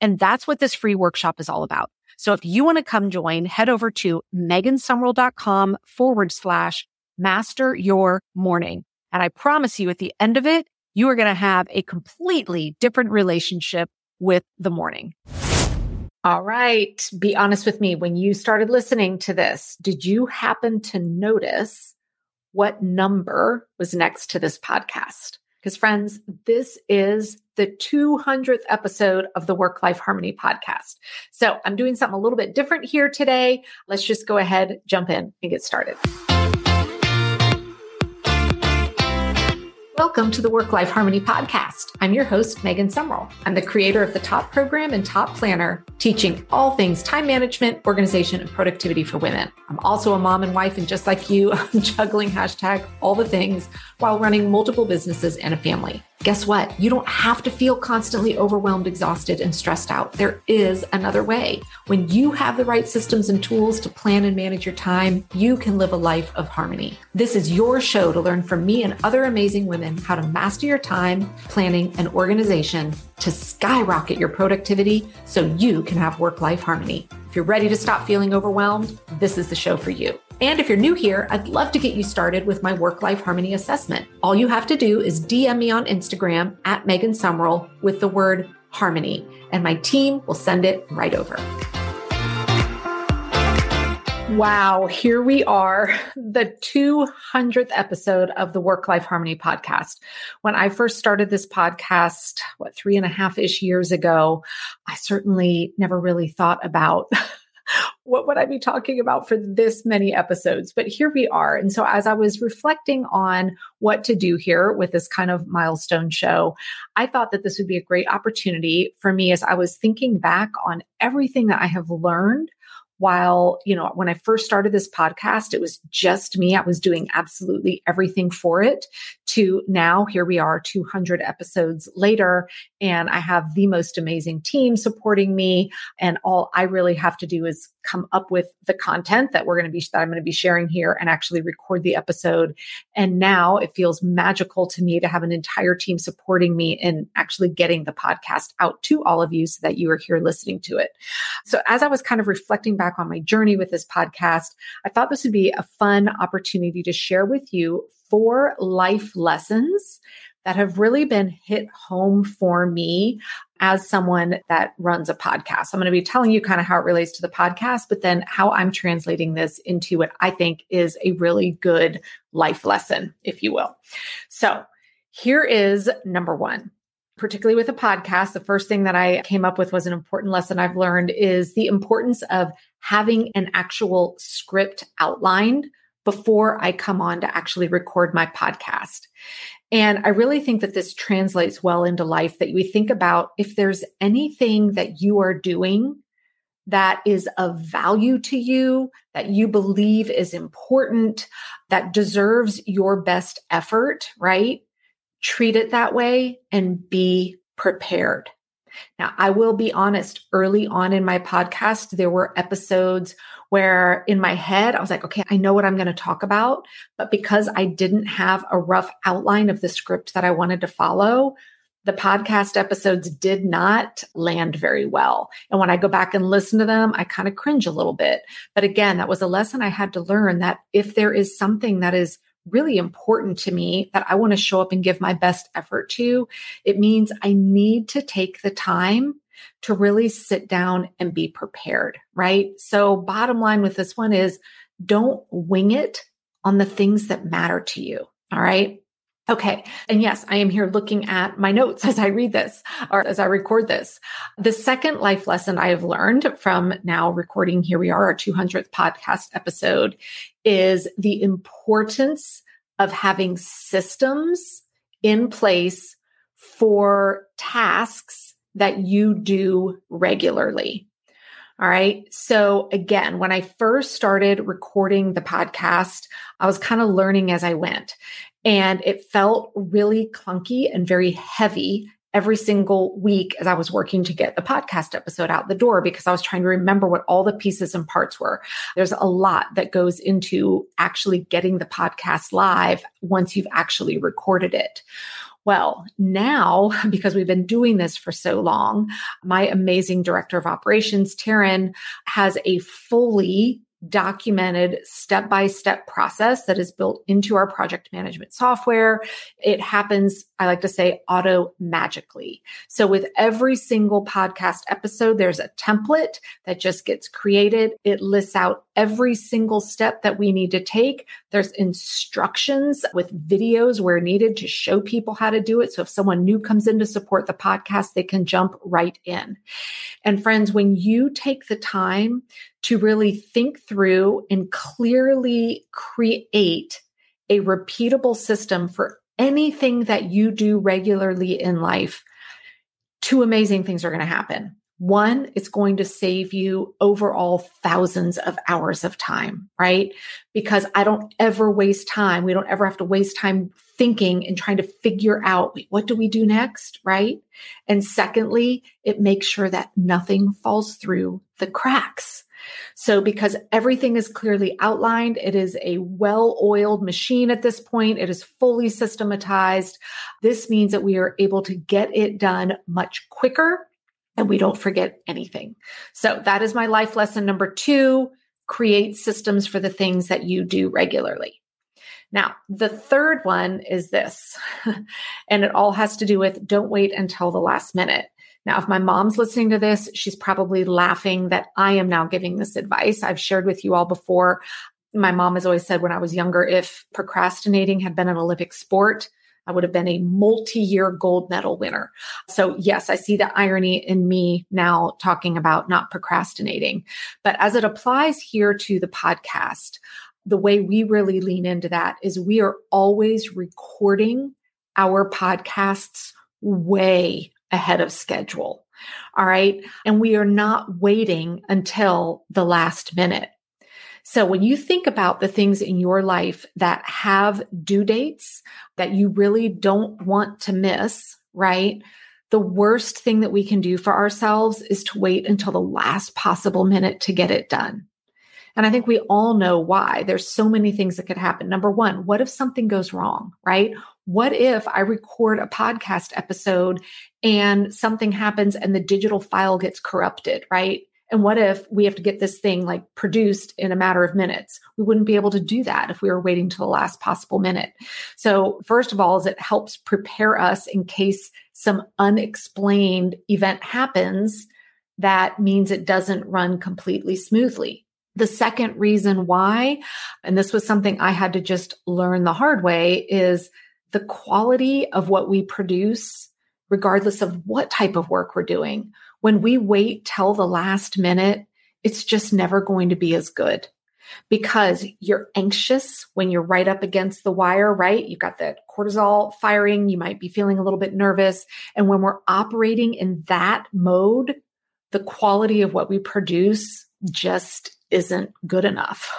And that's what this free workshop is all about. So if you want to come join, head over to megansumrell.com forward slash master your morning. And I promise you at the end of it, you are going to have a completely different relationship with the morning. All right. Be honest with me. When you started listening to this, did you happen to notice what number was next to this podcast? Because, friends, this is the 200th episode of the Work Life Harmony podcast. So, I'm doing something a little bit different here today. Let's just go ahead, jump in, and get started. Welcome to the Work Life Harmony Podcast. I'm your host, Megan Sumrell. I'm the creator of the Top Program and Top Planner, teaching all things time management, organization, and productivity for women. I'm also a mom and wife, and just like you, I'm juggling hashtag all the things while running multiple businesses and a family. Guess what? You don't have to feel constantly overwhelmed, exhausted, and stressed out. There is another way. When you have the right systems and tools to plan and manage your time, you can live a life of harmony. This is your show to learn from me and other amazing women how to master your time, planning, and organization to skyrocket your productivity so you can have work life harmony. If you're ready to stop feeling overwhelmed, this is the show for you. And if you're new here, I'd love to get you started with my work life harmony assessment. All you have to do is DM me on Instagram at Megan Sumrell with the word harmony, and my team will send it right over. Wow, here we are, the 200th episode of the Work Life Harmony podcast. When I first started this podcast, what, three and a half ish years ago, I certainly never really thought about what would I be talking about for this many episodes? But here we are. And so, as I was reflecting on what to do here with this kind of milestone show, I thought that this would be a great opportunity for me as I was thinking back on everything that I have learned while, you know, when I first started this podcast, it was just me. I was doing absolutely everything for it to now here we are 200 episodes later and I have the most amazing team supporting me and all I really have to do is come up with the content that we're going to be that I'm going to be sharing here and actually record the episode and now it feels magical to me to have an entire team supporting me in actually getting the podcast out to all of you so that you are here listening to it. So as I was kind of reflecting back on my journey with this podcast, I thought this would be a fun opportunity to share with you four life lessons that have really been hit home for me as someone that runs a podcast. I'm going to be telling you kind of how it relates to the podcast, but then how I'm translating this into what I think is a really good life lesson, if you will. So here is number one. Particularly with a podcast, the first thing that I came up with was an important lesson I've learned is the importance of having an actual script outlined before I come on to actually record my podcast. And I really think that this translates well into life that we think about if there's anything that you are doing that is of value to you, that you believe is important, that deserves your best effort, right? Treat it that way and be prepared. Now, I will be honest, early on in my podcast, there were episodes where in my head, I was like, okay, I know what I'm going to talk about. But because I didn't have a rough outline of the script that I wanted to follow, the podcast episodes did not land very well. And when I go back and listen to them, I kind of cringe a little bit. But again, that was a lesson I had to learn that if there is something that is really important to me that I want to show up and give my best effort to, it means I need to take the time to really sit down and be prepared, right? So, bottom line with this one is don't wing it on the things that matter to you. All right. Okay. And yes, I am here looking at my notes as I read this or as I record this. The second life lesson I have learned from now recording, here we are, our 200th podcast episode, is the importance of having systems in place for tasks that you do regularly. All right. So again, when I first started recording the podcast, I was kind of learning as I went and it felt really clunky and very heavy every single week as I was working to get the podcast episode out the door because I was trying to remember what all the pieces and parts were. There's a lot that goes into actually getting the podcast live once you've actually recorded it. Well, now, because we've been doing this for so long, my amazing director of operations, Taryn, has a fully documented step by step process that is built into our project management software. It happens, I like to say, auto magically. So with every single podcast episode, there's a template that just gets created. It lists out every single step that we need to take. There's instructions with videos where needed to show people how to do it. So if someone new comes in to support the podcast, they can jump right in. And friends, when you take the time to really think through and clearly create a repeatable system for anything that you do regularly in life, two amazing things are going to happen. One, it's going to save you overall thousands of hours of time, right? Because I don't ever waste time. We don't ever have to waste time thinking and trying to figure out wait, what do we do next, right? And secondly, it makes sure that nothing falls through the cracks. So, because everything is clearly outlined, it is a well oiled machine at this point, it is fully systematized. This means that we are able to get it done much quicker and we don't forget anything. So, that is my life lesson number two create systems for the things that you do regularly. Now, the third one is this, and it all has to do with don't wait until the last minute. Now, if my mom's listening to this, she's probably laughing that I am now giving this advice. I've shared with you all before. My mom has always said when I was younger, if procrastinating had been an Olympic sport, I would have been a multi year gold medal winner. So, yes, I see the irony in me now talking about not procrastinating. But as it applies here to the podcast, the way we really lean into that is we are always recording our podcasts way ahead of schedule. All right. And we are not waiting until the last minute. So when you think about the things in your life that have due dates that you really don't want to miss, right? The worst thing that we can do for ourselves is to wait until the last possible minute to get it done. And I think we all know why. There's so many things that could happen. Number one, what if something goes wrong, right? What if I record a podcast episode and something happens and the digital file gets corrupted, right? And what if we have to get this thing like produced in a matter of minutes? We wouldn't be able to do that if we were waiting to the last possible minute. So, first of all, is it helps prepare us in case some unexplained event happens that means it doesn't run completely smoothly. The second reason why, and this was something I had to just learn the hard way, is the quality of what we produce, regardless of what type of work we're doing, when we wait till the last minute, it's just never going to be as good because you're anxious when you're right up against the wire, right? You've got the cortisol firing, you might be feeling a little bit nervous. And when we're operating in that mode, the quality of what we produce just isn't good enough.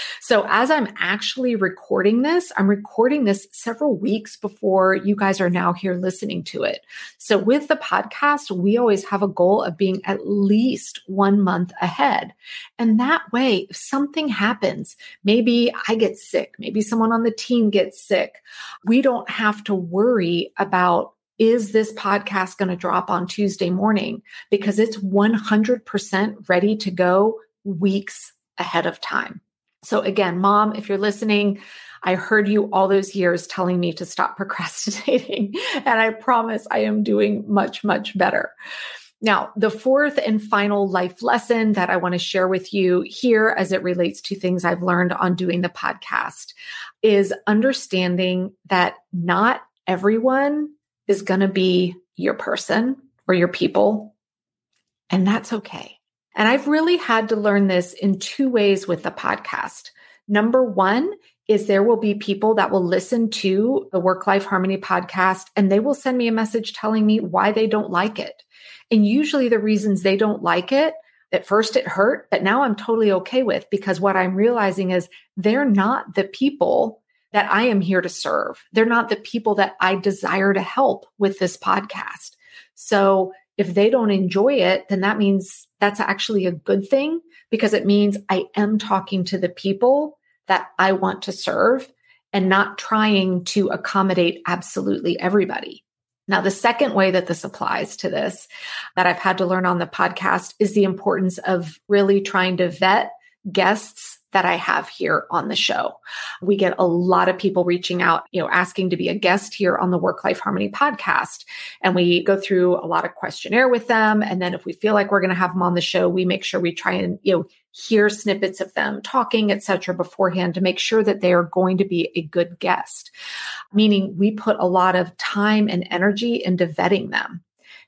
so, as I'm actually recording this, I'm recording this several weeks before you guys are now here listening to it. So, with the podcast, we always have a goal of being at least one month ahead. And that way, if something happens, maybe I get sick, maybe someone on the team gets sick, we don't have to worry about is this podcast going to drop on Tuesday morning? Because it's 100% ready to go weeks ahead of time. So, again, mom, if you're listening, I heard you all those years telling me to stop procrastinating. and I promise I am doing much, much better. Now, the fourth and final life lesson that I want to share with you here as it relates to things I've learned on doing the podcast is understanding that not everyone is going to be your person or your people. And that's okay. And I've really had to learn this in two ways with the podcast. Number one is there will be people that will listen to the Work Life Harmony podcast and they will send me a message telling me why they don't like it. And usually the reasons they don't like it, at first it hurt, but now I'm totally okay with because what I'm realizing is they're not the people that I am here to serve. They're not the people that I desire to help with this podcast. So if they don't enjoy it, then that means that's actually a good thing because it means I am talking to the people that I want to serve and not trying to accommodate absolutely everybody. Now, the second way that this applies to this that I've had to learn on the podcast is the importance of really trying to vet guests that I have here on the show. We get a lot of people reaching out, you know, asking to be a guest here on the Work Life Harmony podcast. And we go through a lot of questionnaire with them. And then if we feel like we're going to have them on the show, we make sure we try and, you know, hear snippets of them talking, etc., beforehand to make sure that they are going to be a good guest. Meaning we put a lot of time and energy into vetting them.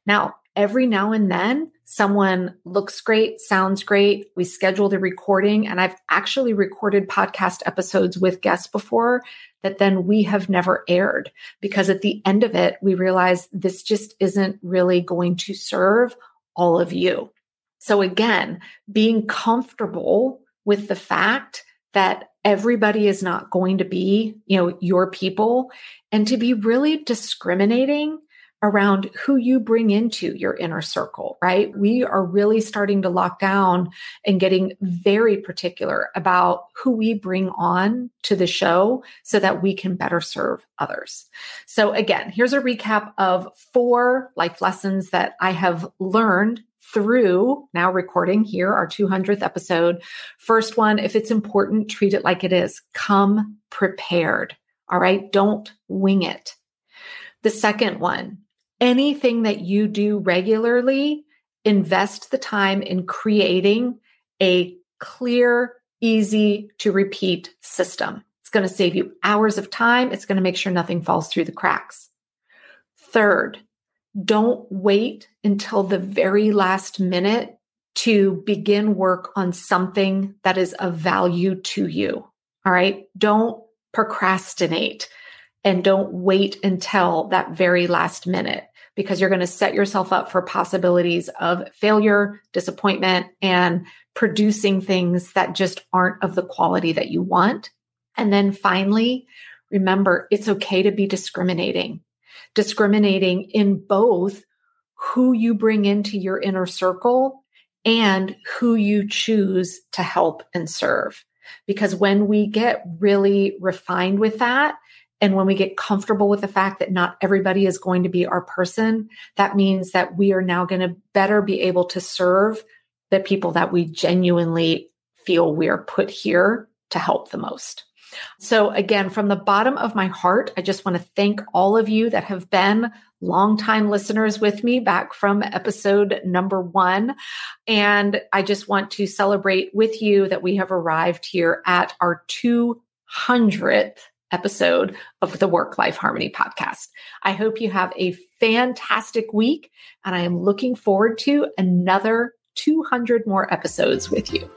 Now, every now and then someone looks great, sounds great. We schedule the recording, and I've actually recorded podcast episodes with guests before that then we have never aired because at the end of it, we realize this just isn't really going to serve all of you. So, again, being comfortable with the fact that everybody is not going to be, you know, your people and to be really discriminating around who you bring into your inner circle, right? We are really starting to lock down and getting very particular about who we bring on to the show so that we can better serve others. So again, here's a recap of four life lessons that I have learned through now recording here our 200th episode. First one, if it's important, treat it like it is. Come prepared. All right. Don't wing it. The second one, anything that you do regularly, invest the time in creating a clear, easy to repeat system. It's going to save you hours of time. It's going to make sure nothing falls through the cracks. Third, don't wait until the very last minute to begin work on something that is of value to you. All right. Don't procrastinate and don't wait until that very last minute because you're going to set yourself up for possibilities of failure, disappointment, and producing things that just aren't of the quality that you want. And then finally, remember it's okay to be discriminating, discriminating in both who you bring into your inner circle and who you choose to help and serve. Because when we get really refined with that, and when we get comfortable with the fact that not everybody is going to be our person, that means that we are now going to better be able to serve the people that we genuinely feel we are put here to help the most. So, again, from the bottom of my heart, I just want to thank all of you that have been longtime listeners with me back from episode number one. And I just want to celebrate with you that we have arrived here at our 200th episode of the Work Life Harmony podcast. I hope you have a fantastic week, and I am looking forward to another 200 more episodes with you.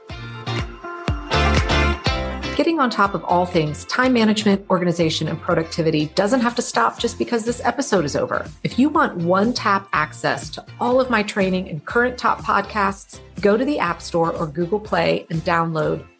Getting on top of all things time management, organization, and productivity doesn't have to stop just because this episode is over. If you want one tap access to all of my training and current top podcasts, go to the App Store or Google Play and download